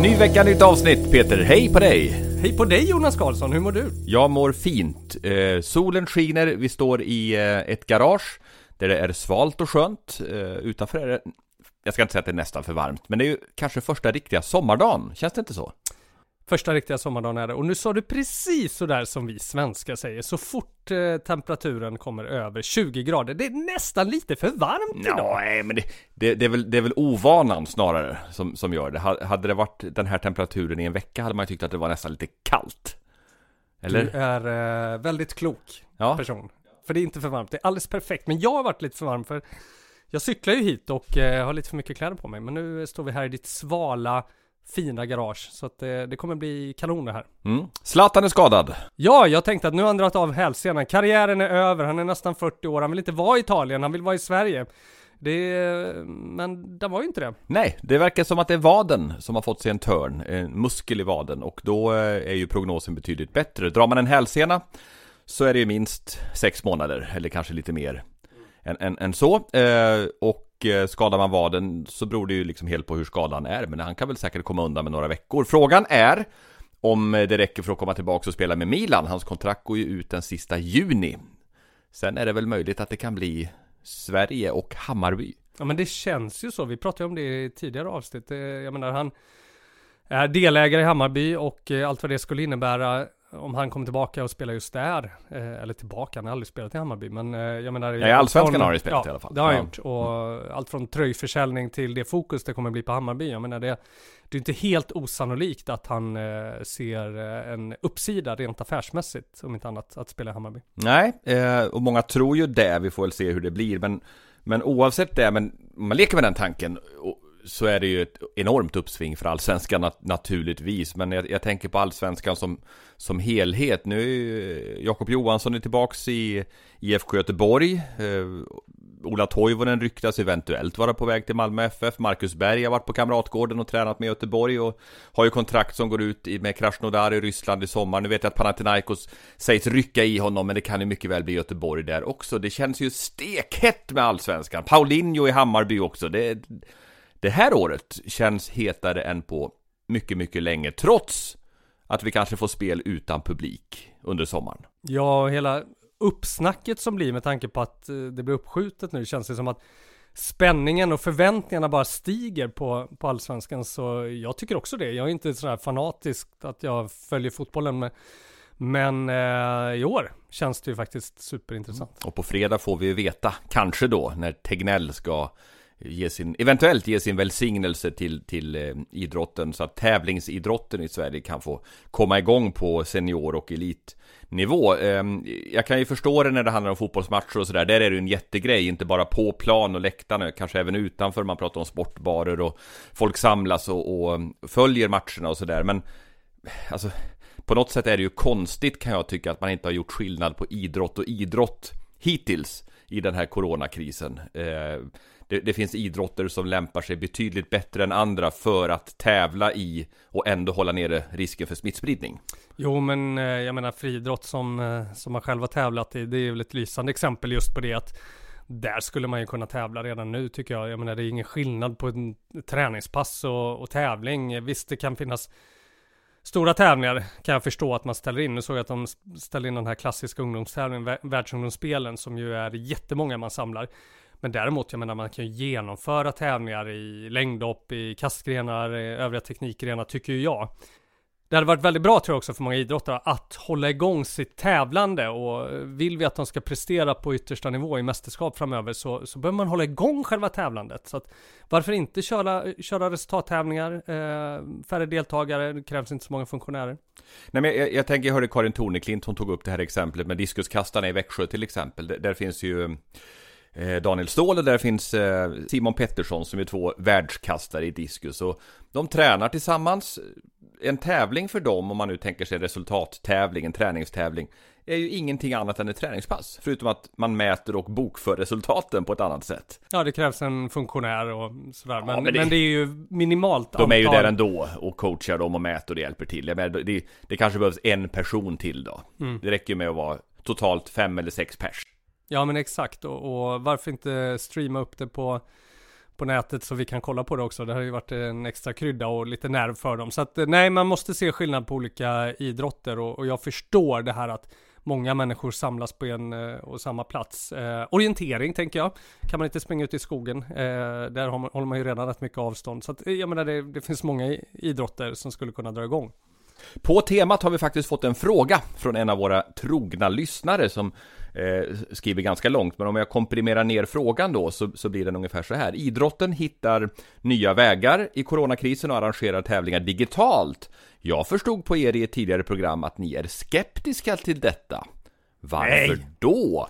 Ny vecka, nytt avsnitt Peter. Hej på dig! Hej på dig Jonas Karlsson, hur mår du? Jag mår fint. Eh, solen skiner, vi står i eh, ett garage där det är svalt och skönt. Eh, utanför är det, jag ska inte säga att det är nästan för varmt, men det är ju kanske första riktiga sommardagen. Känns det inte så? Första riktiga sommardagen är det. Och nu sa du precis sådär som vi svenskar säger. Så fort eh, temperaturen kommer över 20 grader. Det är nästan lite för varmt idag. Ja, nej, men det, det, det, är väl, det är väl ovanan snarare som, som gör det. Ha- Hade det varit den här temperaturen i en vecka hade man tyckt att det var nästan lite kallt. Eller? Du är eh, väldigt klok Ja. person. För det är inte för varmt. Det är alldeles perfekt. Men jag har varit lite för varm för jag cyklar ju hit och eh, har lite för mycket kläder på mig. Men nu står vi här i ditt svala, fina garage. Så att eh, det kommer bli kanon det här. Mm. Zlatan är skadad. Ja, jag tänkte att nu har han dragit av hälsenan. Karriären är över, han är nästan 40 år, han vill inte vara i Italien, han vill vara i Sverige. Det, men det var ju inte det. Nej, det verkar som att det är vaden som har fått sig en törn, en muskel i vaden och då eh, är ju prognosen betydligt bättre. Drar man en hälsena så är det ju minst sex månader eller kanske lite mer än, än, än så. Eh, och eh, Eh, skadar man vaden så beror det ju liksom helt på hur skadan är, men han kan väl säkert komma undan med några veckor. Frågan är om eh, det räcker för att komma tillbaka och spela med Milan. Hans kontrakt går ju ut den sista juni. Sen är det väl möjligt att det kan bli Sverige och Hammarby. Ja men det känns ju så, vi pratade ju om det i tidigare avsnitt. Eh, jag menar han är delägare i Hammarby och allt vad det skulle innebära om han kommer tillbaka och spelar just där. eh, Eller tillbaka, han har aldrig spelat i Hammarby men eh, jag menar... I Allsvenskan har han spelat ja, i alla fall. det har han Ja. gjort. Och allt från tröjförsäljning till det fokus det kommer bli på Hammarby. Jag menar det, det är inte helt osannolikt att han eh, ser en uppsida rent affärsmässigt, om inte annat, att spela i Hammarby. Nej, och många tror ju det, vi får väl se hur det blir, men, men oavsett det, men man leker med den tanken, och, så är det ju ett enormt uppsving för allsvenskan nat- naturligtvis, men jag, jag tänker på allsvenskan som, som helhet. Nu är ju Jakob Johansson är tillbaks i IFK Göteborg, eh, Ola Toivonen ryktas eventuellt vara på väg till Malmö FF. Marcus Berg har varit på Kamratgården och tränat med Göteborg och har ju kontrakt som går ut med Krasnodar i Ryssland i sommar. Nu vet jag att Panathinaikos sägs rycka i honom, men det kan ju mycket väl bli Göteborg där också. Det känns ju stekhett med Allsvenskan. Paulinho i Hammarby också. Det, det här året känns hetare än på mycket, mycket länge, trots att vi kanske får spel utan publik under sommaren. Ja, hela uppsnacket som blir med tanke på att eh, det blir uppskjutet nu känns det som att spänningen och förväntningarna bara stiger på, på allsvenskan. Så jag tycker också det. Jag är inte sådär fanatisk att jag följer fotbollen. Men, men eh, i år känns det ju faktiskt superintressant. Och på fredag får vi ju veta, kanske då, när Tegnell ska ge sin, eventuellt ge sin välsignelse till, till eh, idrotten så att tävlingsidrotten i Sverige kan få komma igång på senior och elitnivå. Eh, jag kan ju förstå det när det handlar om fotbollsmatcher och sådär, där är det ju en jättegrej, inte bara på plan och läktarna, kanske även utanför, man pratar om sportbarer och folk samlas och, och ehm, följer matcherna och sådär, men alltså på något sätt är det ju konstigt kan jag tycka att man inte har gjort skillnad på idrott och idrott hittills i den här coronakrisen. Eh, det, det finns idrotter som lämpar sig betydligt bättre än andra för att tävla i och ändå hålla nere risken för smittspridning. Jo, men eh, jag menar friidrott som, eh, som man själv har tävlat i, det är väl ett lysande exempel just på det att där skulle man ju kunna tävla redan nu tycker jag. Jag menar det är ingen skillnad på en träningspass och, och tävling. Visst, det kan finnas stora tävlingar kan jag förstå att man ställer in. Nu såg jag att de ställer in den här klassiska ungdomstävlingen, världsungdomsspelen, som ju är jättemånga man samlar. Men däremot, jag menar man kan ju genomföra tävlingar i längdhopp, i kastgrenar, i övriga teknikgrenar tycker ju jag. Det hade varit väldigt bra tror jag också för många idrottare att hålla igång sitt tävlande och vill vi att de ska prestera på yttersta nivå i mästerskap framöver så, så behöver man hålla igång själva tävlandet. Så att varför inte köra, köra resultattävlingar, eh, färre deltagare, det krävs inte så många funktionärer. Nej men jag, jag tänker, jag hörde Karin Torneklint, hon tog upp det här exemplet med diskuskastarna i Växjö till exempel. Där, där finns ju Daniel Ståhl och där finns eh, Simon Pettersson som är två världskastare i diskus. Och de tränar tillsammans en tävling för dem, om man nu tänker sig resultattävling, en träningstävling, är ju ingenting annat än ett träningspass. Förutom att man mäter och bokför resultaten på ett annat sätt. Ja, det krävs en funktionär och sådär. Men, ja, men, det, men det, är ju minimalt De antal... är ju där ändå och coachar dem och mäter och det hjälper till. Jag det, det kanske behövs en person till då. Mm. Det räcker ju med att vara totalt fem eller sex pers. Ja, men exakt. Och, och varför inte streama upp det på på nätet så vi kan kolla på det också. Det har ju varit en extra krydda och lite nerv för dem. Så att eh, nej, man måste se skillnad på olika idrotter och, och jag förstår det här att många människor samlas på en eh, och samma plats. Eh, orientering tänker jag. Kan man inte springa ut i skogen? Eh, där har man, håller man ju redan rätt mycket avstånd. Så att, eh, jag menar det, det finns många idrotter som skulle kunna dra igång. På temat har vi faktiskt fått en fråga från en av våra trogna lyssnare som eh, skriver ganska långt, men om jag komprimerar ner frågan då så, så blir den ungefär så här. Idrotten hittar nya vägar i coronakrisen och arrangerar tävlingar digitalt. Jag förstod på er i ett tidigare program att ni är skeptiska till detta. Varför nej. då?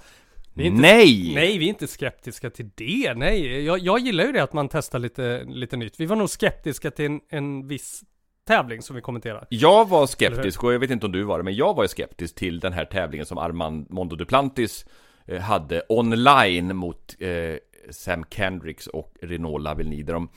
Inte, nej! Nej, vi är inte skeptiska till det. Nej, jag, jag gillar ju det att man testar lite, lite nytt. Vi var nog skeptiska till en, en viss tävling som vi kommenterar. Jag var skeptisk, och jag vet inte om du var det, men jag var skeptisk till den här tävlingen som Armand Mondo Duplantis eh, hade online mot eh, Sam Kendricks och Renault Lavillenie, där de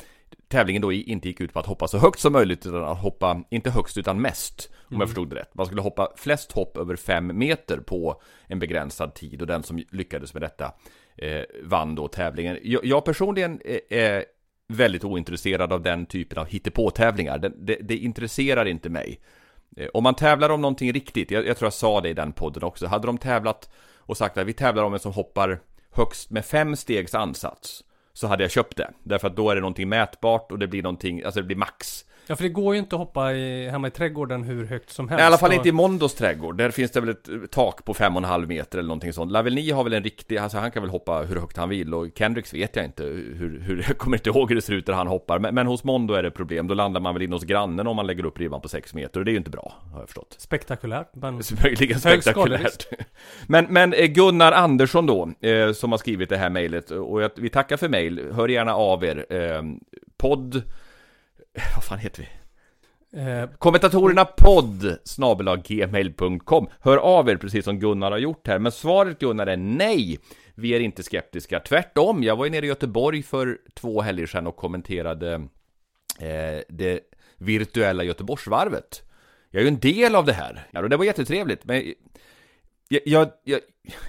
tävlingen då inte gick ut på att hoppa så högt som möjligt utan att hoppa, inte högst utan mest om mm. jag förstod det rätt. Man skulle hoppa flest hopp över fem meter på en begränsad tid och den som lyckades med detta eh, vann då tävlingen. Jag, jag personligen är väldigt ointresserad av den typen av hittepå-tävlingar. Det, det, det intresserar inte mig. Eh, om man tävlar om någonting riktigt, jag, jag, tror jag sa det i den podden också, hade de tävlat och sagt att vi tävlar om en som hoppar högst med fem stegs ansats, så hade jag köpt det. Därför att då är det någonting mätbart och det blir någonting, alltså det blir max. Ja för det går ju inte att hoppa i, hemma i trädgården hur högt som helst. Nej, I alla fall och... inte i Mondos trädgård. Där finns det väl ett tak på fem och en halv meter eller någonting sånt. Lavelni har väl en riktig, alltså han kan väl hoppa hur högt han vill. Och Kendricks vet jag inte hur, hur jag kommer inte ihåg hur det ser ut där han hoppar. Men, men hos Mondo är det problem. Då landar man väl in hos grannen om man lägger upp ribban på sex meter. Och det är ju inte bra, har jag förstått. Spektakulärt. Men... Möjligen spektakulärt. men, men eh, Gunnar Andersson då, eh, som har skrivit det här mejlet. Och jag, vi tackar för mejl. Hör gärna av er. Eh, podd... Vad fan heter vi? Eh, kommentatorerna podd gmail.com Hör av er precis som Gunnar har gjort här. Men svaret Gunnar är nej. Vi är inte skeptiska. Tvärtom, jag var ju nere i Göteborg för två helger sedan och kommenterade eh, det virtuella Göteborgsvarvet. Jag är ju en del av det här. Ja, och det var jättetrevligt. Men jag, jag, jag,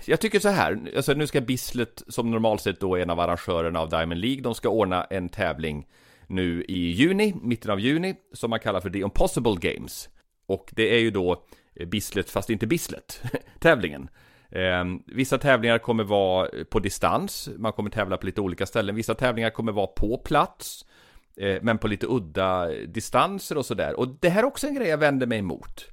jag, tycker så här, alltså nu ska Bislett som normalt sett då är en av arrangörerna av Diamond League, de ska ordna en tävling nu i juni, mitten av juni, som man kallar för The Impossible Games. Och det är ju då eh, Bislett, fast inte Bislett, tävlingen. Eh, vissa tävlingar kommer vara eh, på distans, man kommer tävla på lite olika ställen. Vissa tävlingar kommer vara på plats, eh, men på lite udda eh, distanser och sådär. Och det här är också en grej jag vänder mig emot.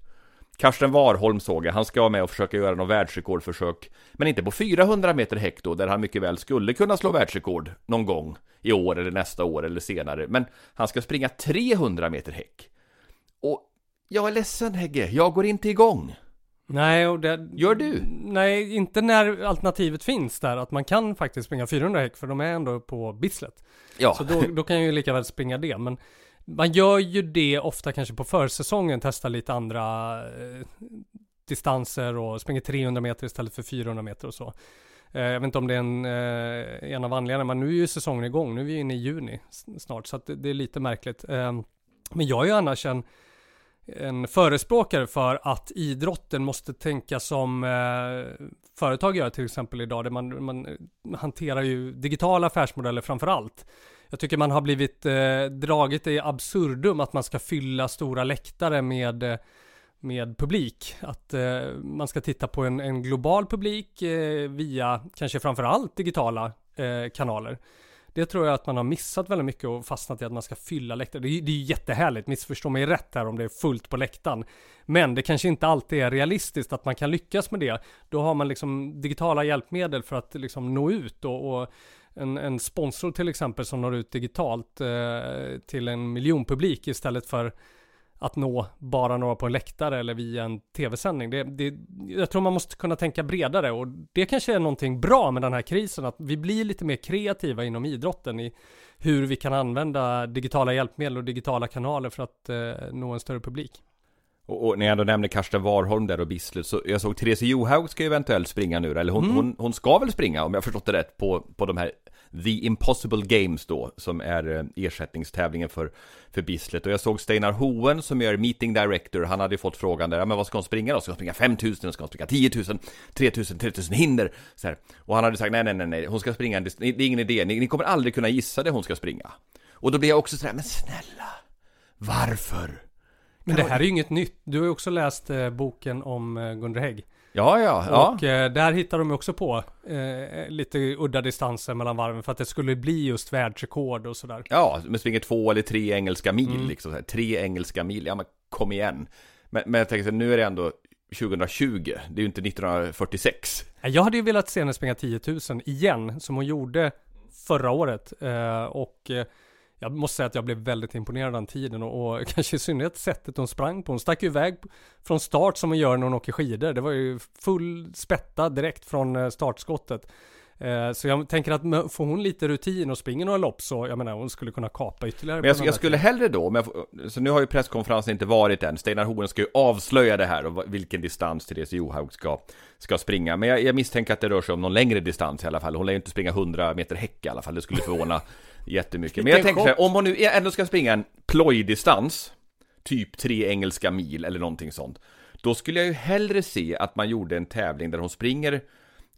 Karsten Warholm såg jag, han ska vara med och försöka göra något världsrekordförsök. Men inte på 400 meter häck då, där han mycket väl skulle kunna slå världsrekord någon gång i år eller nästa år eller senare. Men han ska springa 300 meter häck. Och jag är ledsen Hägge, jag går inte igång. Nej, och det... Gör du? Nej, inte när alternativet finns där, att man kan faktiskt springa 400 häck, för de är ändå på Bislett. Ja. Så då, då kan jag ju lika väl springa det, men man gör ju det ofta kanske på försäsongen, testar lite andra eh, distanser och springer 300 meter istället för 400 meter och så. Eh, jag vet inte om det är en, eh, en av anledningarna, men nu är ju säsongen igång. Nu är vi inne i juni snart, så att det, det är lite märkligt. Eh, men jag är ju annars en, en förespråkare för att idrotten måste tänka som eh, företag gör till exempel idag, där man, man hanterar ju digitala affärsmodeller framför allt. Jag tycker man har blivit eh, dragit i absurdum att man ska fylla stora läktare med eh, med publik. Att eh, man ska titta på en, en global publik eh, via kanske framförallt digitala eh, kanaler. Det tror jag att man har missat väldigt mycket och fastnat i att man ska fylla läktaren. Det är, det är ju jättehärligt, missförstå mig rätt här om det är fullt på läktaren. Men det kanske inte alltid är realistiskt att man kan lyckas med det. Då har man liksom digitala hjälpmedel för att liksom nå ut och, och en, en sponsor till exempel som når ut digitalt eh, till en miljonpublik istället för att nå bara några på en läktare eller via en tv-sändning. Det, det, jag tror man måste kunna tänka bredare och det kanske är någonting bra med den här krisen, att vi blir lite mer kreativa inom idrotten i hur vi kan använda digitala hjälpmedel och digitala kanaler för att eh, nå en större publik. Och, och när jag ändå nämner Karsten Warholm där och Bislett, så jag såg Therese Johaug ska eventuellt springa nu eller hon, mm. hon, hon ska väl springa om jag förstått det rätt på, på de här The Impossible Games då, som är eh, ersättningstävlingen för, för Bislett. Och jag såg Steinar Hoen som gör meeting director, han hade fått frågan där, ja, men vad ska hon springa då? Ska hon springa 5000? Ska hon springa 10 000? 3000? 3000 hinder? Så här. Och han hade sagt, nej, nej, nej, nej, hon ska springa, det är ingen idé, ni, ni kommer aldrig kunna gissa det hon ska springa. Och då blir jag också sådär, men snälla, varför? Men det här är ju inget nytt. Du har ju också läst eh, boken om eh, Gunnar Hägg. Ja, ja, ja. Och eh, där hittar de också på eh, lite udda distanser mellan varven för att det skulle bli just världsrekord och sådär. Ja, men springer två eller tre engelska mil mm. liksom. Här, tre engelska mil, ja men kom igen. Men, men jag tänker så nu är det ändå 2020, det är ju inte 1946. Jag hade ju velat se henne springa 10 000 igen, som hon gjorde förra året. Eh, och eh, jag måste säga att jag blev väldigt imponerad av den tiden och, och kanske i synnerhet sättet hon sprang på. Hon stack ju iväg från start som hon gör när hon åker skidor. Det var ju full spätta direkt från eh, startskottet. Eh, så jag tänker att får hon lite rutin och springer några lopp så, jag menar hon skulle kunna kapa ytterligare. Men jag, jag skulle hellre då, men jag, så nu har ju presskonferensen inte varit än. Steinar Hoen ska ju avslöja det här och vilken distans Therese Johaug ska, ska springa. Men jag, jag, misstänker att det rör sig om någon längre distans i alla fall. Hon lär ju inte springa 100 meter häck i alla fall. Det skulle förvåna jättemycket. Men jag tänker så här, om hon nu ändå ska springa en plojdistans, typ tre engelska mil eller någonting sånt, då skulle jag ju hellre se att man gjorde en tävling där hon springer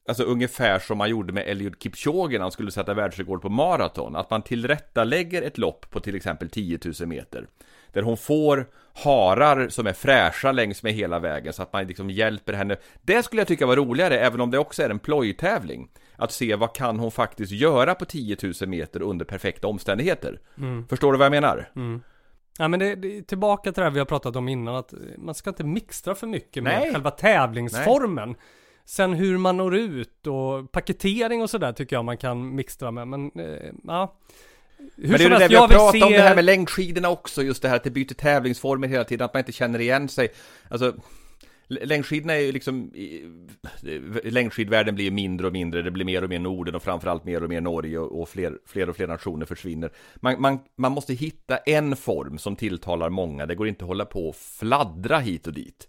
Alltså ungefär som man gjorde med Eliud Kipchoge när han skulle sätta världsrekord på maraton. Att man tillrättalägger ett lopp på till exempel 10 000 meter. Där hon får harar som är fräscha längs med hela vägen så att man liksom hjälper henne. Det skulle jag tycka var roligare även om det också är en plojtävling. Att se vad kan hon faktiskt göra på 10 000 meter under perfekta omständigheter. Mm. Förstår du vad jag menar? Mm. Ja men det, det, tillbaka till det här vi har pratat om innan att man ska inte mixtra för mycket med Nej. själva tävlingsformen. Nej. Sen hur man når ut och paketering och sådär tycker jag man kan mixtra med men eh, ja hur men det är det där vi har pratat se... om det här med längdskidorna också, just det här att det byter tävlingsformer hela tiden, att man inte känner igen sig. Alltså, längdskidorna är ju liksom, längdskidvärlden blir ju mindre och mindre, det blir mer och mer Norden och framförallt mer och mer Norge och fler, fler och fler nationer försvinner. Man, man, man måste hitta en form som tilltalar många, det går inte att hålla på och fladdra hit och dit.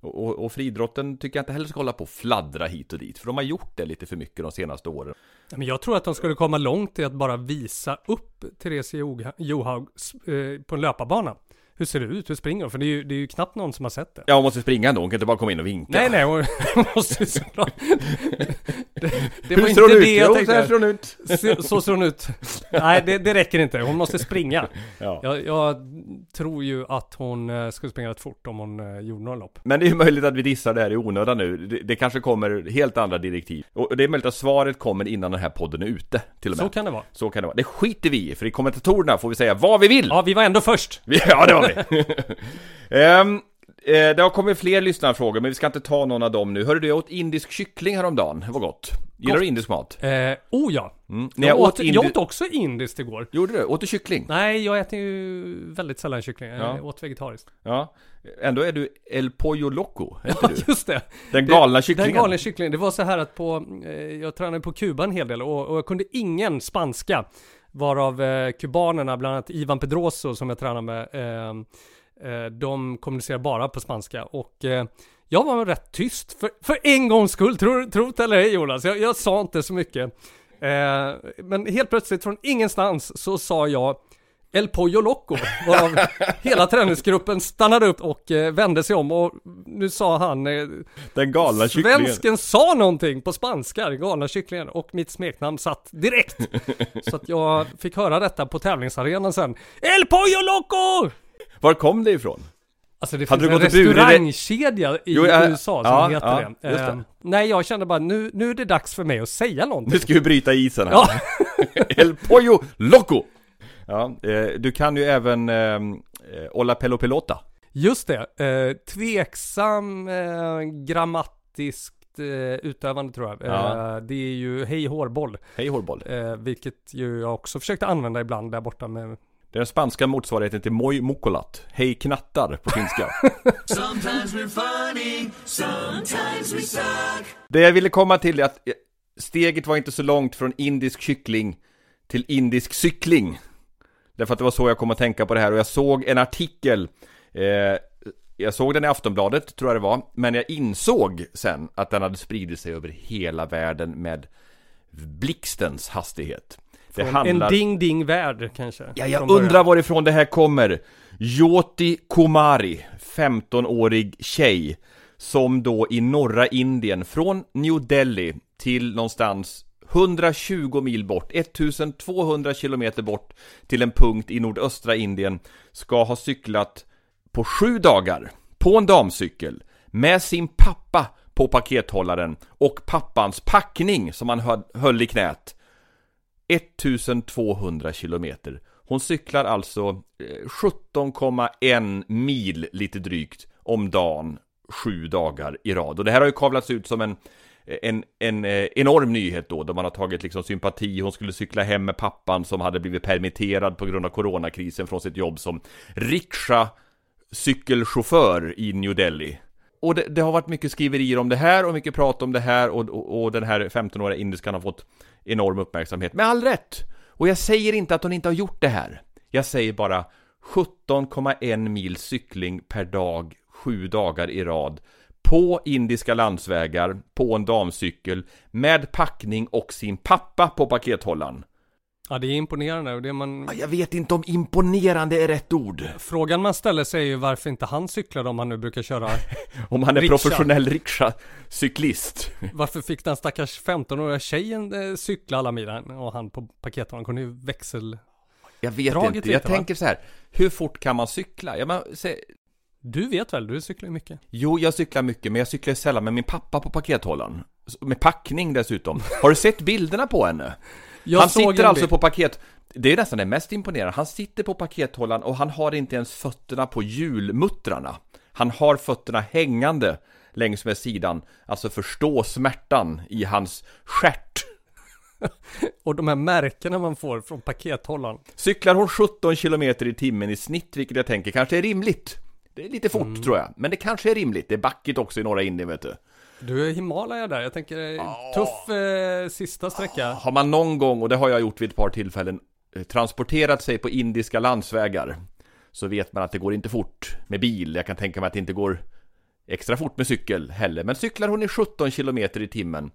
Och, och, och friidrotten tycker jag inte heller ska hålla på och fladdra hit och dit, för de har gjort det lite för mycket de senaste åren. Men jag tror att de skulle komma långt i att bara visa upp Therese Johaug eh, på en löparbana hur ser det ut? Hur springer hon? För det är, ju, det är ju knappt någon som har sett det. Ja, hon måste springa ändå. Hon kan inte bara komma in och vinka. Nej, nej, hon måste såklart... det, det var inte det jag tänkte. Jo, så ser hon ut. Så, så ser hon ut. Nej, det, det räcker inte. Hon måste springa. Ja. Jag, jag, tror ju att hon eh, skulle springa rätt fort om hon uh, gjorde några lopp. Men det är ju möjligt att vi dissar det här i onödan nu. Det, det, kanske kommer helt andra direktiv. Och det är möjligt att svaret kommer innan den här podden är ute, till och med. Så kan det vara. Så kan det vara. Det skiter vi i, för i kommentatorerna får vi säga vad vi vill. Ja, vi var ändå först. ja, det var vi. um, det har kommit fler lyssnarfrågor, men vi ska inte ta någon av dem nu. Hörde du, jag åt indisk kyckling häromdagen. Det var gott. Gillar du indisk mat? Eh, oh ja. Mm. Jag, jag, åt, indi... jag åt också indiskt igår. Gjorde du? Åt du kyckling? Nej, jag äter ju väldigt sällan kyckling. Jag ja. åt vegetariskt. Ja. Ändå är du El Pollo Loco, heter du? just det. Den galna det, kycklingen. Den galna kycklingen. Det var så här att på, eh, jag tränade på Kuba en hel del och, och jag kunde ingen spanska. Varav eh, kubanerna, bland annat Ivan Pedroso som jag tränar med, eh, Eh, de kommunicerar bara på spanska och eh, jag var rätt tyst för, för en gångs skull, tro det eller ej Jonas. Jag, jag, sa inte så mycket. Eh, men helt plötsligt från ingenstans så sa jag El Pollo Loco, varav hela träningsgruppen stannade upp och vände sig om och nu sa han Den galna kycklingen Svensken sa någonting på spanska, den galna kycklingen och mitt smeknamn satt direkt Så att jag fick höra detta på tävlingsarenan sen El Pollo Loco! Var kom det ifrån? Alltså det Hade finns en restaurangkedja i Jo, ja, USA som ja, heter ja, det. Eh, nej, jag kände bara nu, nu är det dags för mig att säga någonting. Nu ska vi bryta isen här. Ja. El Pollo Loco! Ja, eh, du kan ju även eh, Olla Pello Pelota. Just det. Eh, tveksam eh, grammatiskt eh, utövande tror jag. Ja. Eh, det är ju hej hårboll. Hej hårboll. Eh, vilket ju jag också försökte använda ibland där borta med Det är den spanska motsvarigheten till Moj Mukolat. Hej knattar på finska. Sometimes we're funny, sometimes we suck. Det jag ville komma till är att steget var inte så långt från indisk kyckling till indisk cykling. Därför att det var så jag kom att tänka på det här och jag såg en artikel eh, Jag såg den i Aftonbladet, tror jag det var, men jag insåg sen att den hade spridit sig över hela världen med blixtens hastighet. Det handlar... en ding-ding värld kanske. Ja, jag undrar varifrån det här kommer. Jyoti Kumari, 15-årig tjej, som då i norra Indien, från New Delhi till någonstans 120 mil bort, 1200 kilometer bort till en punkt i nordöstra Indien, ska ha cyklat på sju dagar på en damcykel med sin pappa på pakethållaren och pappans packning som han höll i knät. 1200 kilometer. Hon cyklar alltså eh, 17,1 mil lite drygt om dagen sju dagar i rad. Och det här har ju kavlats ut som en, en, en eh, enorm nyhet då, då man har tagit liksom sympati. Hon skulle cykla hem med pappan som hade blivit permitterad på grund av coronakrisen från sitt jobb som riksha cykelchaufför i New Delhi. Och det, det har varit mycket skriverier om det här och mycket prat om det här och, och, och den här 15-åriga indiskan har fått enorm uppmärksamhet. Med all rätt! Och jag säger inte att hon inte har gjort det här. Jag säger bara 17,1 mil cykling per dag, sju dagar i rad. På indiska landsvägar, på en damcykel, med packning och sin pappa på pakethållaren. Ja, det är imponerande det man... Jag vet inte om imponerande är rätt ord. Frågan man ställer sig är ju varför inte han cyklade om han nu brukar köra. Om han är Rikscha. professionell rikscha-cyklist. Varför fick den stackars 15-åriga tjejen eh, cykla alla milen och han på paketet? Han kunde ju växel... Jag vet Draget inte, jag lite, va? tänker så här. Hur fort kan man cykla? Ja, men, se, Du vet väl, du cyklar ju mycket. jo, jag cyklar mycket, men jag cyklar sällan med min pappa på pakethållaren. Med packning dessutom. Har du sett bilderna på henne? Jag han sitter alltså på paket... Det är nästan det mest imponerande. Han sitter på pakethållaren och han har inte ens fötterna på hjulmuttrarna. Han har fötterna hängande längs med sidan. Alltså förstå smärtan i hans stjärt. Och de här märkena man får från pakethållaren. Cyklar hon 17 km i timmen i snitt, vilket jag tänker kanske är rimligt. Det är lite fort Mm. tror jag, men det kanske är rimligt. Det är backigt också i norra Indien vet du. Du är Himalaya där, jag tänker eh, tuff eh, sista sträcka. Har man någon gång, och det har jag gjort vid ett par tillfällen, eh, transporterat sig på indiska landsvägar så vet man att det går inte fort med bil. Jag kan tänka mig att det inte går extra fort med cykel heller. Men cyklar hon i 17 km i timmen,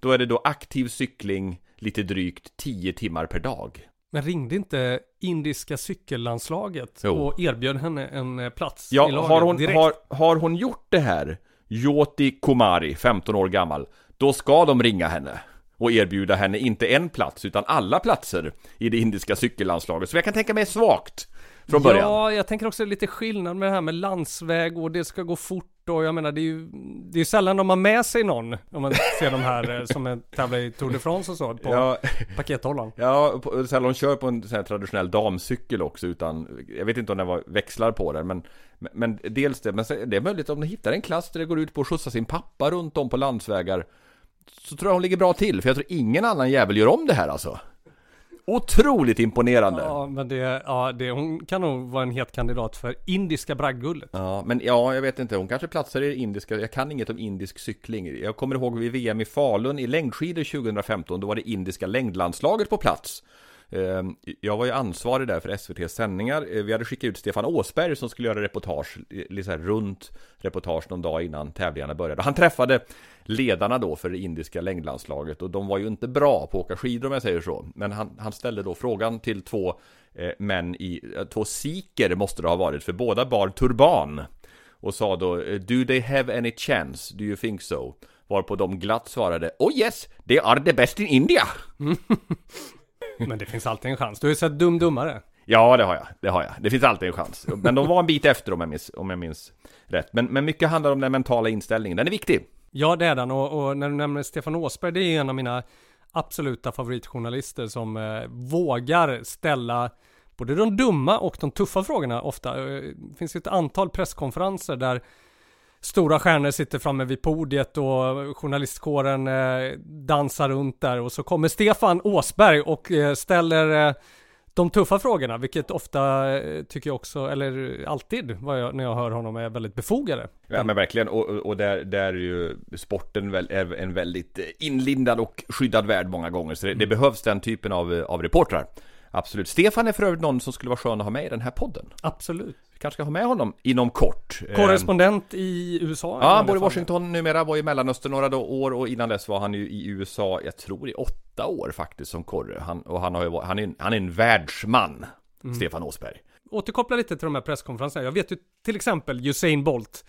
då är det då aktiv cykling lite drygt 10 timmar per dag. Men ringde inte indiska cykellandslaget Jo. och erbjöd henne en eh, plats i Ja, laget har hon, direkt? har, har hon gjort det här, Jyoti Kumari, 15 år gammal, då ska de ringa henne och erbjuda henne inte en plats utan alla platser i det indiska cykellandslaget. Så jag kan tänka mig svagt från början. Ja, jag tänker också lite skillnad med det här med landsväg och det ska gå fort och jag menar det är ju Det är sällan de har med sig någon om man ser de här eh, som tävlar i Tour de France och så på Ja, pakethållaren. ja på- sällan kör på en sån här traditionell damcykel också utan Jag vet inte om det var växlar på den men men- dels det, men det är möjligt om ni hittar en klass där det går ut på att skjutsa sin pappa runt om på landsvägar Så tror jag hon ligger bra till, för jag tror ingen annan jävel gör om det här alltså Otroligt imponerande Ja, men det, ja, det, hon kan nog vara en het kandidat för indiska bragdguldet. Ja, men ja, jag vet inte. Hon kanske platsar i det indiska. Jag kan inget om indisk cykling. Jag kommer ihåg vid VM i Falun i längdskidor 2015. Då var det indiska längdlandslaget på plats. Ehm, jag var ju ansvarig där för SVTs sändningar. Eh, vi hade skickat ut Stefan Åsberg som skulle göra reportage, liksom runt reportage någon dag innan tävlingarna började. Han träffade ledarna då för det indiska längdlandslaget och de var ju inte bra på att åka skidor om jag säger så. Men han, han ställde då frågan till två eh, män i, eh, två siker måste det ha varit, för båda bar turban. Och sa då, do they have any chance? Do you think so? Varpå de glatt svarade, oh yes, they are the best in India! Men det finns alltid en chans. Du har ju sett Dum Dummare. Ja, det har jag. Det har jag. Det finns alltid en chans. Men de var en bit efter om jag minns, om jag minns rätt. Men, men mycket handlar om den mentala inställningen. Den är viktig. Ja, det är den. Och, och när du nämner Stefan Åsberg, det är en av mina absoluta favoritjournalister som eh, vågar ställa både de dumma och de tuffa frågorna ofta. Eh, Det finns ju ett antal presskonferenser där stora stjärnor sitter framme vid podiet och journalistkåren eh, dansar runt där och så kommer Stefan Åsberg och eh, ställer eh, de tuffa frågorna, vilket ofta tycker jag också, eller alltid jag, när jag hör honom är väldigt befogade. Ja men verkligen, och, och där, där är ju sporten är en väldigt inlindad och skyddad värld många gånger. Så det, det behövs den typen av, av reportrar. Absolut. Stefan är för övrigt någon som skulle vara skön att ha med i den här podden. Absolut. Vi kanske ska ha med honom inom kort. Eh, Korrespondent i USA? Ja, han bor i. Washington numera, var i Mellanöstern några år och innan dess var han ju i USA, jag tror i åtta år faktiskt som korre. Han, och han, har ju, han, är, en- han är en världsman, Stefan Åsberg. Återkoppla lite till de här presskonferenserna. Jag vet ju till exempel Usain Bolt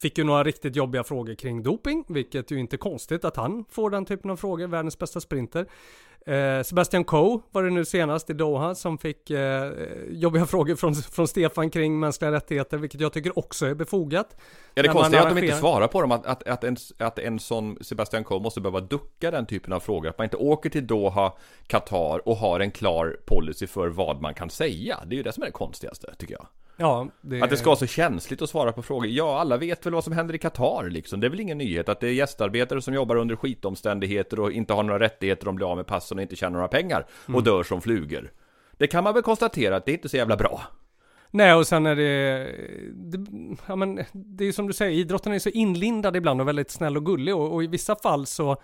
fick ju några riktigt jobbiga frågor kring doping, vilket ju inte är konstigt att han får den typen av frågor, världens bästa sprinter. Eh, Sebastian Coe var det nu senast i Doha som fick eh, jobbiga frågor från, från Stefan kring mänskliga rättigheter, vilket jag tycker också är befogat. Ja, det konstiga är att de inte svarar på dem, att, att, att, en, att en sån Sebastian Coe måste behöva ducka den typen av frågor. Att man inte åker till Doha, Qatar och har en klar policy för vad man kan säga. Det är ju det som är det konstigaste, tycker jag. Ja, det, Att det ska vara så känsligt att svara på frågor. Ja, alla vet väl vad som händer i Qatar liksom. Det är väl ingen nyhet att det är gästarbetare som jobbar under skitomständigheter och inte har några rättigheter, de blir av med passen och inte tjänar några pengar och dör som flugor. Det kan man väl konstatera att det är inte så jävla bra. Nej, och sen är det, det, ja men det är som du säger, idrotten är så inlindad ibland och väldigt snäll och gullig och, och i vissa fall så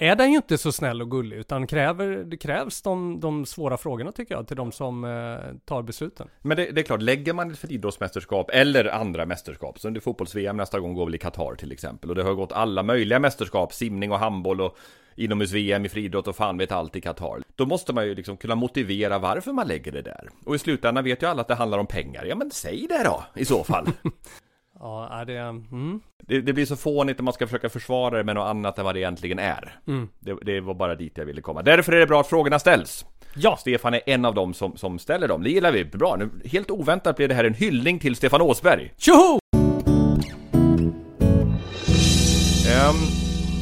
är den ju inte så snäll och gullig utan kräver, det krävs de, de svåra frågorna tycker jag till de som eh, tar besluten. Men det, det är klart, lägger man ett friidrottsmästerskap eller andra mästerskap, så under fotbolls-VM nästa gång går väl i Qatar till exempel, och det har gått alla möjliga mästerskap, simning och handboll och inomhus-VM i friidrott och fan vet allt i Qatar. Då måste man ju liksom kunna motivera varför man lägger det där. Och i slutändan vet ju alla att det handlar om pengar. Ja men säg det då, i så fall. Ja, är det, mm, det, det blir så fånigt när man ska försöka försvara det med något annat än vad det egentligen är. mm. Det, det var bara dit jag ville komma. Därför är det bra att frågorna ställs. Ja, Stefan är en av dem som, som ställer dem. Det gillar vi. Bra. Nu, helt oväntat blev det här en hyllning till Stefan Åsberg. tjoho!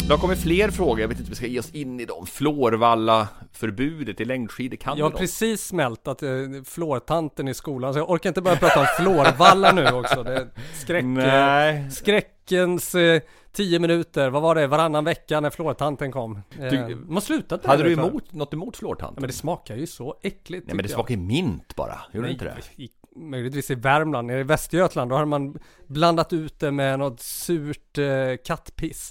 Det har kommit fler frågor, jag vet inte om vi ska ge oss in i dem. Florvalla-förbudet i längdskidor, kan Jag har precis smält att eh, flårtanten i skolan, så jag orkar inte börja prata om flårvalla nu också. Det skräck, eh, Nej. skräckens eh, tio minuter, vad var det, varannan vecka när flårtanten kom. Eh, Du- har slutat med Hade det du emot, något emot fluortanten? Ja, men det smakar ju så äckligt Nej men det smakar mint bara, gjorde det inte det? I, möjligtvis i Värmland, nere i Västergötland, då har man blandat ut det med något surt eh, kattpiss.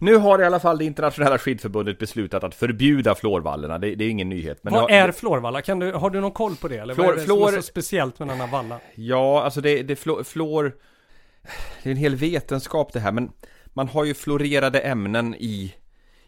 Nu har i alla fall det internationella skidförbundet beslutat att förbjuda fluorvallarna, det, det är ingen nyhet. Men Vad har- är flårvalla? Kan du, har du någon koll på det? Eller Flår- vad är det som flår- är så speciellt med denna valla? Ja, alltså det, det fluor... Det är en hel vetenskap det här, men man har ju fluorerade ämnen i,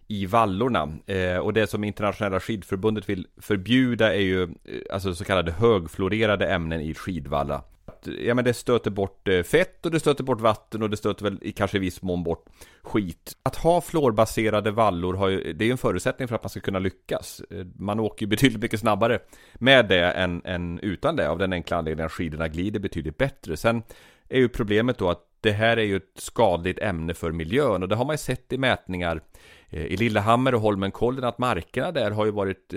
i vallorna. Eh, och det som internationella skidförbundet vill förbjuda är ju eh, alltså så kallade högfluorerade ämnen i skidvalla. Att, Ja men det stöter bort eh, fett och det stöter bort vatten och det stöter väl i kanske i viss mån bort skit. Att ha fluorbaserade vallor har ju, det är ju en förutsättning för att man ska kunna lyckas. Eh, man åker ju betydligt mycket snabbare med det än, än utan det av den enkla anledningen att skidorna glider betydligt bättre. Sen är ju problemet då att det här är ju ett skadligt ämne för miljön och det har man ju sett i mätningar eh, i Lillehammer och Holmenkollen att markerna där har ju varit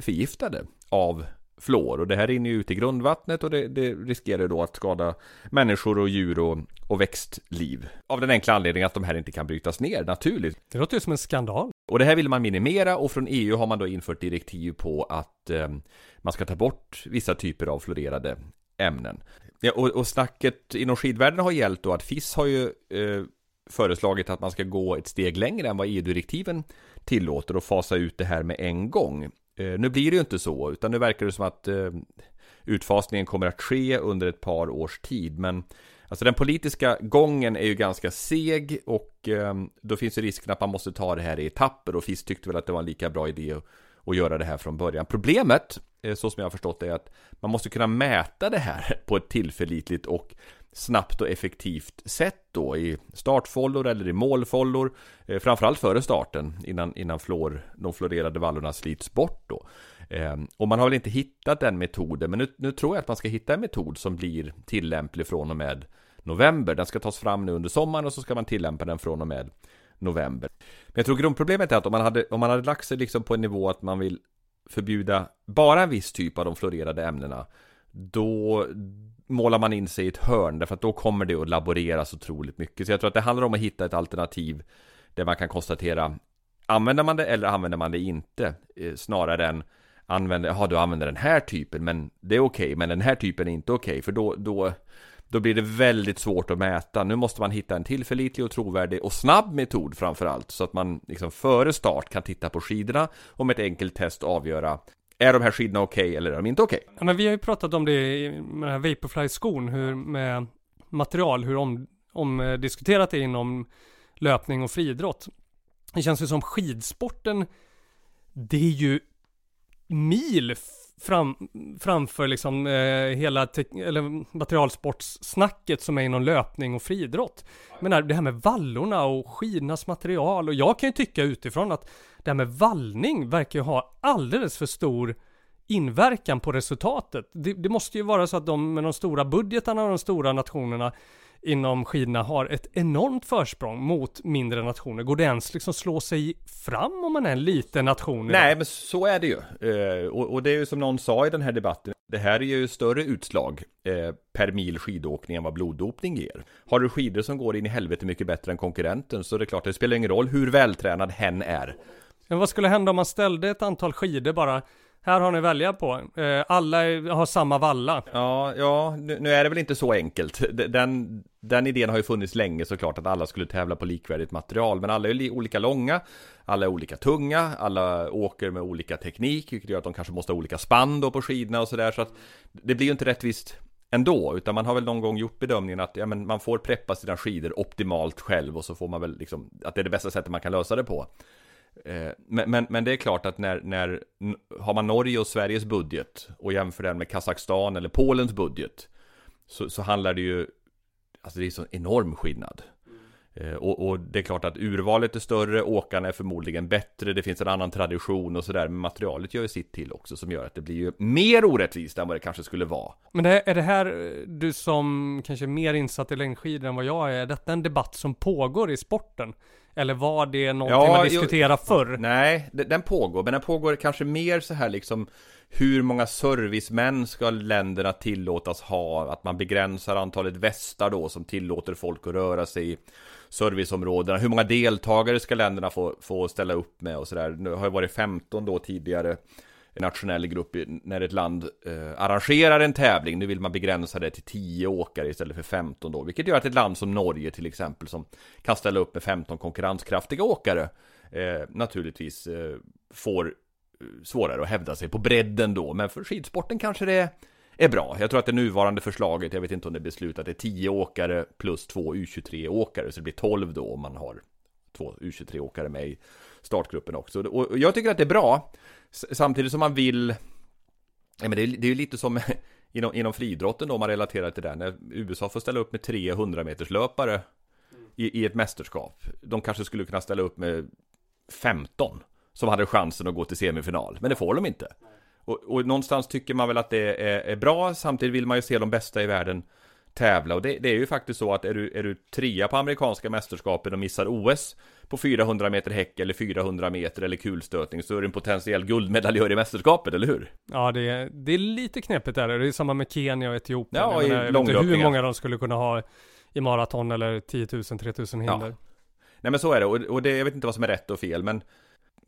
förgiftade av fluor och det här rinner ju ut i grundvattnet och det, det riskerar då att skada människor och djur och, och växtliv. Av den enkla anledningen att de här inte kan brytas ner naturligt. Det låter ju som en skandal. Och det här vill man minimera och från EU har man då infört direktiv på att eh, man ska ta bort vissa typer av fluorerade ämnen. Ja, och, och snacket inom skidvärlden har gällt då att FIS har ju eh, föreslagit att man ska gå ett steg längre än vad EU-direktiven tillåter och fasa ut det här med en gång. Eh, nu blir det ju inte så, utan nu verkar det som att eh, utfasningen kommer att ske under ett par års tid. Men alltså den politiska gången är ju ganska seg och eh, då finns det risken att man måste ta det här i etapper och FIS tyckte väl att det var en lika bra idé att, att göra det här från början. Problemet, eh, så som jag har förstått det, är att man måste kunna mäta det här på ett tillförlitligt och snabbt och effektivt sätt då i startfållor eller i målfållor eh, framförallt före starten innan, innan flor, de florerade vallorna slits bort då. Eh, och man har väl inte hittat den metoden men nu, nu tror jag att man ska hitta en metod som blir tillämplig från och med november. Den ska tas fram nu under sommaren och så ska man tillämpa den från och med november. Men jag tror grundproblemet är att om man hade, om man hade lagt sig liksom på en nivå att man vill förbjuda bara en viss typ av de florerade ämnena då målar man in sig i ett hörn därför att då kommer det att laboreras otroligt mycket. Så jag tror att det handlar om att hitta ett alternativ där man kan konstatera använder man det eller använder man det inte? Eh, snarare än använder, jaha du använder den här typen men det är okej okay, men den här typen är inte okej okay, för då, då då blir det väldigt svårt att mäta. Nu måste man hitta en tillförlitlig och trovärdig och snabb metod framförallt så att man liksom före start kan titta på skidorna och med ett enkelt test avgöra är de här skidorna okej okay, eller är de inte okej? Okay? Ja, men vi har ju pratat om det med den här Vaporfly-skon, hur med material, hur om, omdiskuterat det inom löpning och friidrott. Det känns ju som skidsporten, det är ju mil fram, framför liksom eh, hela eller materialsportssnacket som är inom löpning och friidrott. Men det här med vallorna och skidornas material och jag kan ju tycka utifrån att det här med vallning verkar ju ha alldeles för stor inverkan på resultatet. Det, det, måste ju vara så att de med de stora budgetarna och de stora nationerna inom skidorna har ett enormt försprång mot mindre nationer. Går det ens liksom slå sig fram om man är en liten nation? Nej, men så är det ju. Eh, och, det är ju som någon sa i den här debatten. Det här är ju större utslag eh, per mil skidåkning än vad bloddopning ger. Har du skidor som går in i helvete mycket bättre än konkurrenten så är det klart, det spelar ingen roll hur vältränad hen är. Men vad skulle hända om man ställde ett antal skidor bara här har ni välja på. Eh, alla har samma valla. Ja, ja, nu, är det väl inte så enkelt. Den, den idén har ju funnits länge såklart att alla skulle tävla på likvärdigt material. Men alla är olika långa, alla är olika tunga, alla åker med olika teknik, vilket gör att de kanske måste ha olika spann då på skidorna och sådär. Så att det blir ju inte rättvist ändå, utan man har väl någon gång gjort bedömningen att ja, men man får preppa sina skidor optimalt själv och så får man väl liksom att det är det bästa sättet man kan lösa det på. Eh, men, men, men, det är klart att när, när har man Norge och Sveriges budget och jämför den med Kazakstan eller Polens budget så, så handlar det ju, alltså det är så enorm skillnad. Eh, och, och, det är klart att urvalet är större, åkarna är förmodligen bättre, det finns en annan tradition och sådär, men materialet gör ju sitt till också som gör att det blir ju mer orättvist än vad det kanske skulle vara. Men det, är det här, eh, du som kanske är mer insatt i längdskidor än vad jag är, är detta en debatt som pågår i sporten? Eller var det någonting ja, man diskuterade förr? Nej, den pågår, men den pågår kanske mer så här liksom hur många servicemän ska länderna tillåtas ha? Att man begränsar antalet västar då som tillåter folk att röra sig i serviceområdena. Hur många deltagare ska länderna få, få ställa upp med och sådär. Nu har det varit 15 då tidigare nationell grupp när ett land eh, arrangerar en tävling. Nu vill man begränsa det till 10 åkare istället för 15 då, vilket gör att ett land som Norge till exempel som kan ställa upp med 15 konkurrenskraftiga åkare eh, naturligtvis eh, får eh, svårare att hävda sig på bredden då, men för skidsporten kanske det är bra. Jag tror att det nuvarande förslaget, jag vet inte om det är beslutat, är 10 åkare plus 2 U23-åkare, så det blir 12 då om man har två U23-åkare med i startgruppen också. Och jag tycker att det är bra, samtidigt som man vill, ja men det är, det är ju lite som inom, inom friidrotten då, om man relaterar till det, när USA får ställa upp med 300 meters löpare i, i ett mästerskap. De kanske skulle kunna ställa upp med 15 som hade chansen att gå till semifinal, men det får de inte. Och, och någonstans tycker man väl att det är, är, bra, samtidigt vill man ju se de bästa i världen tävla och det, det, är ju faktiskt så att är du, är du trea på amerikanska mästerskapen och missar OS på 400 meter häck eller 400 meter eller kulstötning så är du en potentiell guldmedaljör i mästerskapet, eller hur? Ja, det är, det är lite knepigt där. Det är samma med Kenya och Etiopien. Ja, jag menar, jag vet inte hur många de skulle kunna ha i maraton eller 10 000, 3 000 hinder. Nej men så är det, och, och det, jag vet inte vad som är rätt och fel, men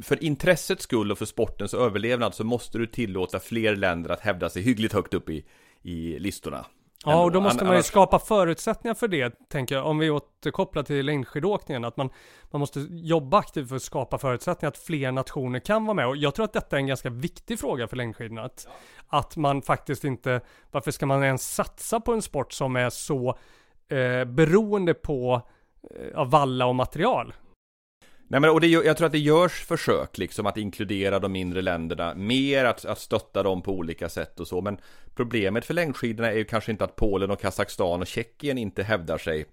för intressets skull och för sportens överlevnad så måste du tillåta fler länder att hävda sig hyggligt högt upp i, i listorna. Ja, och då måste man ju skapa förutsättningar för det, tänker jag. Om vi återkopplar till längdskidåkningen, att man, man måste jobba aktivt för att skapa förutsättningar att fler nationer kan vara med. Och jag tror att detta är en ganska viktig fråga för längdskidorna. Att, att man faktiskt inte, varför ska man ens satsa på en sport som är så eh, beroende på eh, av valla och material? Nej men och det, jag tror att det görs försök liksom att inkludera de mindre länderna mer, att, att stötta dem på olika sätt och så. Men problemet för längdskidorna är ju kanske inte att Polen och Kazakstan och Tjeckien inte hävdar sig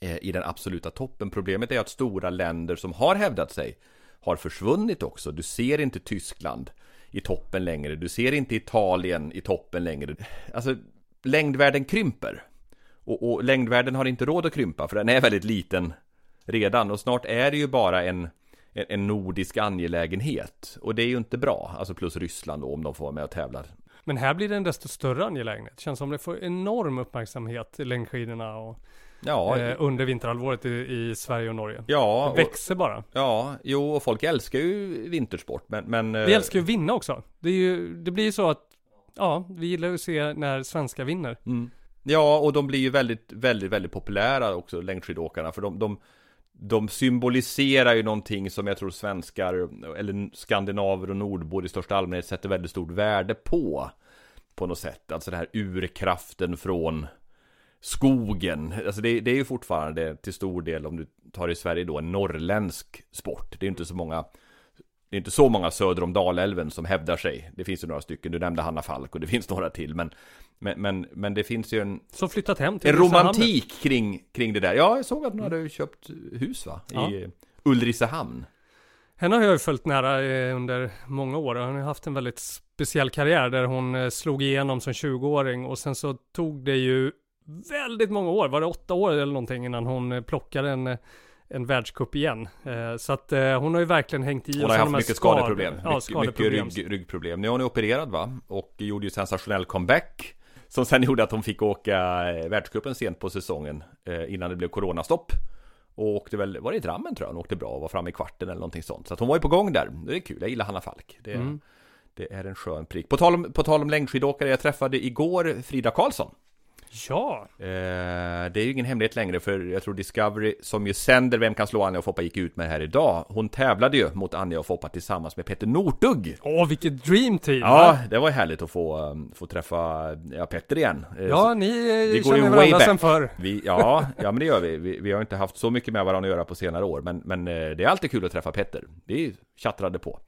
eh, i den absoluta toppen. Problemet är att stora länder som har hävdat sig har försvunnit också. Du ser inte Tyskland i toppen längre. Du ser inte Italien i toppen längre. Alltså, längdvärlden krymper. Och, och längdvärlden har inte råd att krympa för den är väldigt liten redan och snart är det ju bara en, en, nordisk angelägenhet och det är ju inte bra, alltså plus Ryssland då, om de får vara med och tävla. Men här blir det en desto större angelägenhet. Känns som det får enorm uppmärksamhet, längdskidorna och Ja, eh, under vinterhalvåret i, i Sverige och Norge. ja, Det och, växer bara. ja, jo, och folk älskar ju vintersport, men, men Vi älskar ju att vinna också. Det, ju, det blir ju så att, ja, vi gillar ju att se när svenska vinner. Mm. Ja, och de blir ju väldigt, väldigt, väldigt populära också, längdskidåkarna, för de, de, de symboliserar ju någonting som jag tror svenskar, eller skandinaver och nordbor i största allmänhet sätter väldigt stort värde på. På något sätt, alltså den här urkraften från skogen. Alltså det, det är ju fortfarande till stor del, om du tar i Sverige då, en norrländsk sport. Det är inte så många det är inte så många söder om Dalälven som hävdar sig. Det finns ju några stycken, du nämnde Hanna Falk och det finns några till. Men, men, men, men det finns ju en, Så flyttat hem till en romantik kring, kring det där. Ja, jag såg att hon hade köpt hus va? I Ja. eh, Ulricehamn. Henne har jag ju följt nära eh, under många år. Hon har haft en väldigt speciell karriär där hon eh, slog igenom som 20-åring och sen så tog det ju väldigt många år, var det åtta år eller någonting innan hon eh, plockade en, en världscup igen. Eh, Så att eh, hon har ju verkligen hängt i. Hon har haft mycket skad- skadeproblem. Ja, mycket, mycket skadeproblem. rygg, ryggproblem. Nu är hon opererad va? Och gjorde ju sensationell comeback. Som sen gjorde att hon fick åka eh, världscupen sent på säsongen. Eh, innan det blev coronastopp. Och åkte väl, var det i Drammen tror jag hon åkte bra och var framme i kvarten eller någonting sånt. Så att hon var ju på gång där. Det är kul, jag gillar Hanna Falk. Det, Mm. det är en skön prick. På tal om, på tal om längdskidåkare, jag träffade igår Frida Karlsson. Ja, Eh, det är ju ingen hemlighet längre för jag tror Discovery som ju sänder Vem kan slå Anja och Foppa gick ut med det här idag. Hon tävlade ju mot Anja och Foppa tillsammans med Petter Northug. åh vilket dream team! Ja, va? det var ju härligt att få, um, få träffa ja, Petter igen. Eh, ja ni vi eh, går ju känner varandra sen förr. Vi, ja, ja, men det gör vi. vi. Vi har inte haft så mycket med varandra att göra på senare år, men, men eh, det är alltid kul att träffa Petter. Vi tjattrade på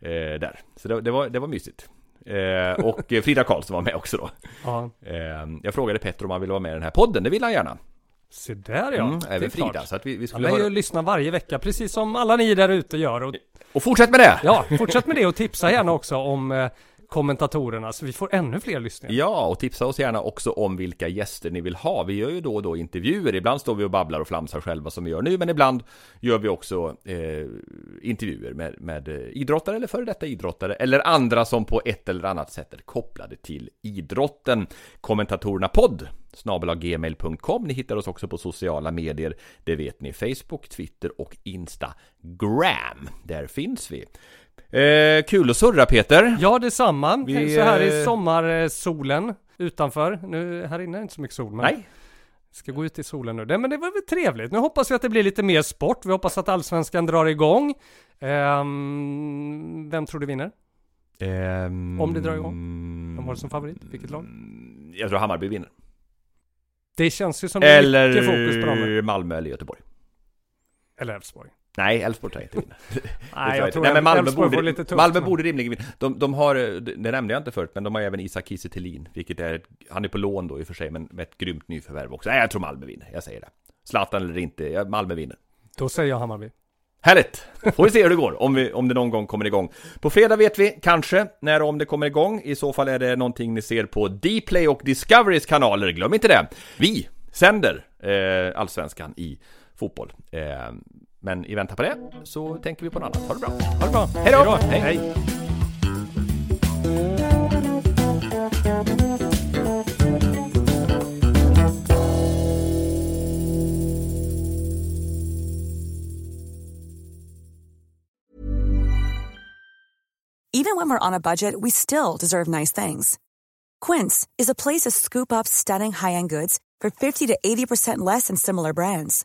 eh, där, så det, det, var, det var mysigt. Eh, och Frida Karlsson var med också då. Ja, Eh, jag frågade Petter om han ville vara med i den här podden, det ville han gärna. se där ja. Mm, även Frida, klart. så att vi, vi skulle ju höra. lyssna varje vecka, precis som alla ni där ute gör. Och, Och fortsätt med det! ja, fortsätt med det och tipsa gärna också om eh, kommentatorerna så vi får ännu fler lyssningar. Ja, och tipsa oss gärna också om vilka gäster ni vill ha. Vi gör ju då och då intervjuer. Ibland står vi och babblar och flamsar själva som vi gör nu, men ibland gör vi också eh, intervjuer med, med eh, idrottare eller före detta idrottare eller andra som på ett eller annat sätt är kopplade till idrotten. Kommentatorerna podd snabelaggmail.com. Ni hittar oss också på sociala medier. Det vet ni. Facebook, Twitter och Instagram. Där finns vi. Eh, kul att surra Peter. Ja, detsamma. Vi, så här eh, i sommarsolen utanför. Nu, här inne är det inte så mycket sol, men Nej, ska gå ut i solen nu. Det, men det var väl trevligt. Nu hoppas vi att det blir lite mer sport. Vi hoppas att allsvenskan drar igång. Ehm, vem tror du vinner? Ehm, Om det drar igång. Vem har du som favorit? Vilket lag? Jag tror Hammarby vinner. Det känns ju som det är Eller mycket fokus på dem. Malmö eller Göteborg. Eller Elfsborg. Nej, Elfsborg jag inte. Det Nej, jag tror Nej, men Malmö, borde, lite tufft. Malmö borde rimligen vinna. De, de har, det nämnde jag inte förut, men de har även Isak Kiese vilket är, han är på lån då i och för sig, men med ett grymt nyförvärv också. Nej, jag tror Malmö vinner, jag säger det. Zlatan eller inte, Malmö vinner. Då säger jag Hammarby. Härligt! Får vi se hur det går, om, vi, om det någon gång kommer igång. På fredag vet vi, kanske, när och om det kommer igång. I så fall är det någonting ni ser på Dplay och Discoverys kanaler, glöm inte det! Vi sänder eh, Allsvenskan i fotboll. Eh, Men i väntan på det så tänker vi på något annat. Ha det bra! Ha det bra. Hej då! Hej. Hej. Even when we're on a budget, we still deserve nice things. Quince is a place to scoop up stunning high-end goods for 50 to 80% less than similar brands.